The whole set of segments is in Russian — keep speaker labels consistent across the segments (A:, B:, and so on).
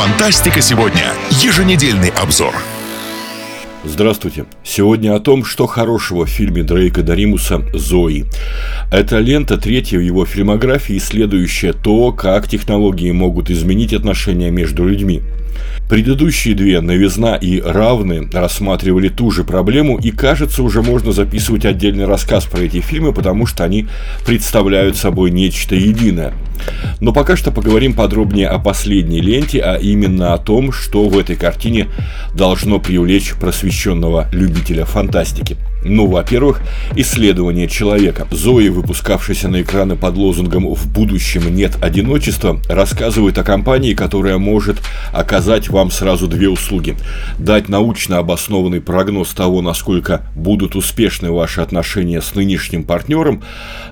A: Фантастика сегодня. Еженедельный обзор.
B: Здравствуйте. Сегодня о том, что хорошего в фильме Дрейка Даримуса «Зои». Эта лента третья в его фильмографии, исследующая то, как технологии могут изменить отношения между людьми. Предыдущие две, «Новизна» и «Равны», рассматривали ту же проблему, и, кажется, уже можно записывать отдельный рассказ про эти фильмы, потому что они представляют собой нечто единое. Но пока что поговорим подробнее о последней ленте, а именно о том, что в этой картине должно привлечь просвещенного любителя фантастики – ну, во-первых, исследование человека. Зои, выпускавшаяся на экраны под лозунгом «В будущем нет одиночества», рассказывает о компании, которая может оказать вам сразу две услуги. Дать научно обоснованный прогноз того, насколько будут успешны ваши отношения с нынешним партнером,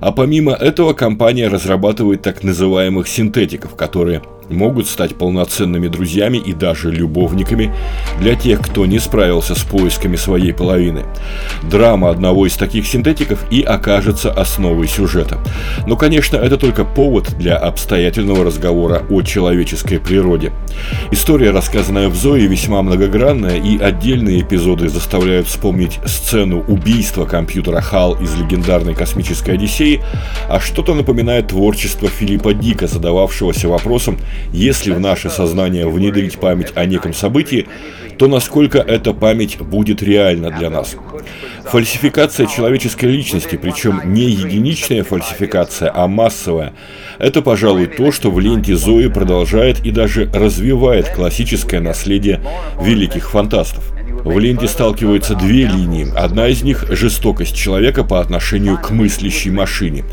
B: а помимо этого компания разрабатывает так называемых синтетиков, которые могут стать полноценными друзьями и даже любовниками для тех, кто не справился с поисками своей половины. Драма одного из таких синтетиков и окажется основой сюжета. Но, конечно, это только повод для обстоятельного разговора о человеческой природе. История, рассказанная в Зое, весьма многогранная, и отдельные эпизоды заставляют вспомнить сцену убийства компьютера Хал из легендарной космической Одиссеи, а что-то напоминает творчество Филиппа Дика, задававшегося вопросом, если в наше сознание внедрить память о неком событии, то насколько эта память будет реальна для нас. Фальсификация человеческой личности, причем не единичная фальсификация, а массовая, это, пожалуй, то, что в ленте Зои продолжает и даже развивает классическое наследие великих фантастов. В ленте сталкиваются две линии. Одна из них – жестокость человека по отношению к мыслящей машине.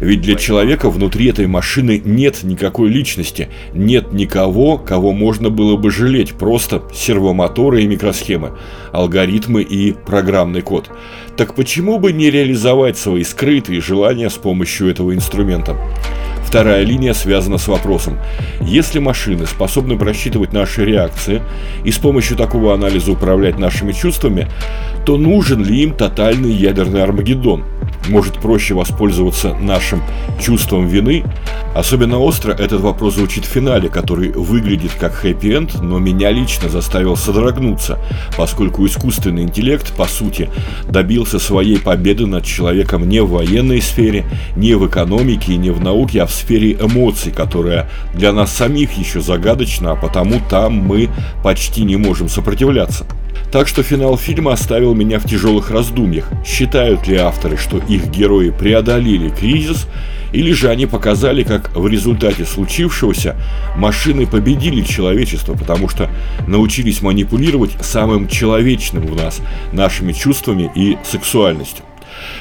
B: Ведь для человека внутри этой машины нет никакой личности, нет никого, кого можно было бы жалеть, просто сервомоторы и микросхемы, алгоритмы и программный код. Так почему бы не реализовать свои скрытые желания с помощью этого инструмента? Вторая линия связана с вопросом. Если машины способны просчитывать наши реакции и с помощью такого анализа управлять нашими чувствами, то нужен ли им тотальный ядерный Армагеддон? Может проще воспользоваться нашим чувством вины? Особенно остро этот вопрос звучит в финале, который выглядит как хэппи-энд, но меня лично заставил содрогнуться, поскольку искусственный интеллект, по сути, добился своей победы над человеком не в военной сфере, не в экономике и не в науке, а в сфере эмоций, которая для нас самих еще загадочна, а потому там мы почти не можем сопротивляться. Так что финал фильма оставил меня в тяжелых раздумьях. Считают ли авторы, что их герои преодолели кризис, или же они показали, как в результате случившегося машины победили человечество, потому что научились манипулировать самым человечным в нас, нашими чувствами и сексуальностью.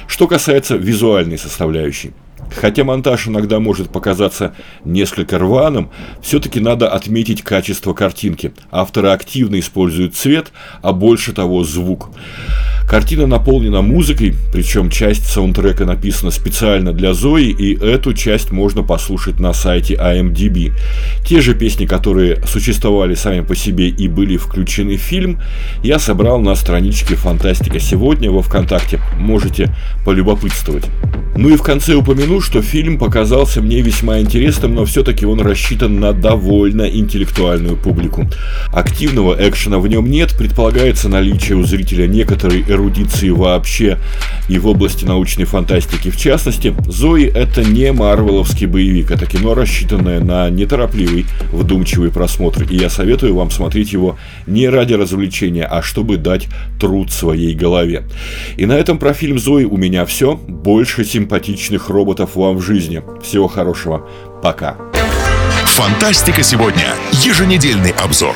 B: Что касается визуальной составляющей. Хотя монтаж иногда может показаться несколько рваным, все-таки надо отметить качество картинки. Авторы активно используют цвет, а больше того звук. Картина наполнена музыкой, причем часть саундтрека написана специально для Зои, и эту часть можно послушать на сайте IMDb. Те же песни, которые существовали сами по себе и были включены в фильм, я собрал на страничке Фантастика сегодня во Вконтакте. Можете полюбопытствовать. Ну и в конце упомяну, что фильм показался мне весьма интересным, но все-таки он рассчитан на довольно интеллектуальную публику. Активного экшена в нем нет, предполагается наличие у зрителя некоторой эрудиции вообще и в области научной фантастики в частности. Зои это не марвеловский боевик, это кино, рассчитанное на неторопливый, вдумчивый просмотр, и я советую вам смотреть его не ради развлечения, а чтобы дать труд своей голове. И на этом про фильм Зои у меня все. Больше симпатичных роботов вам в жизни. Всего хорошего. Пока.
A: Фантастика сегодня. Еженедельный обзор.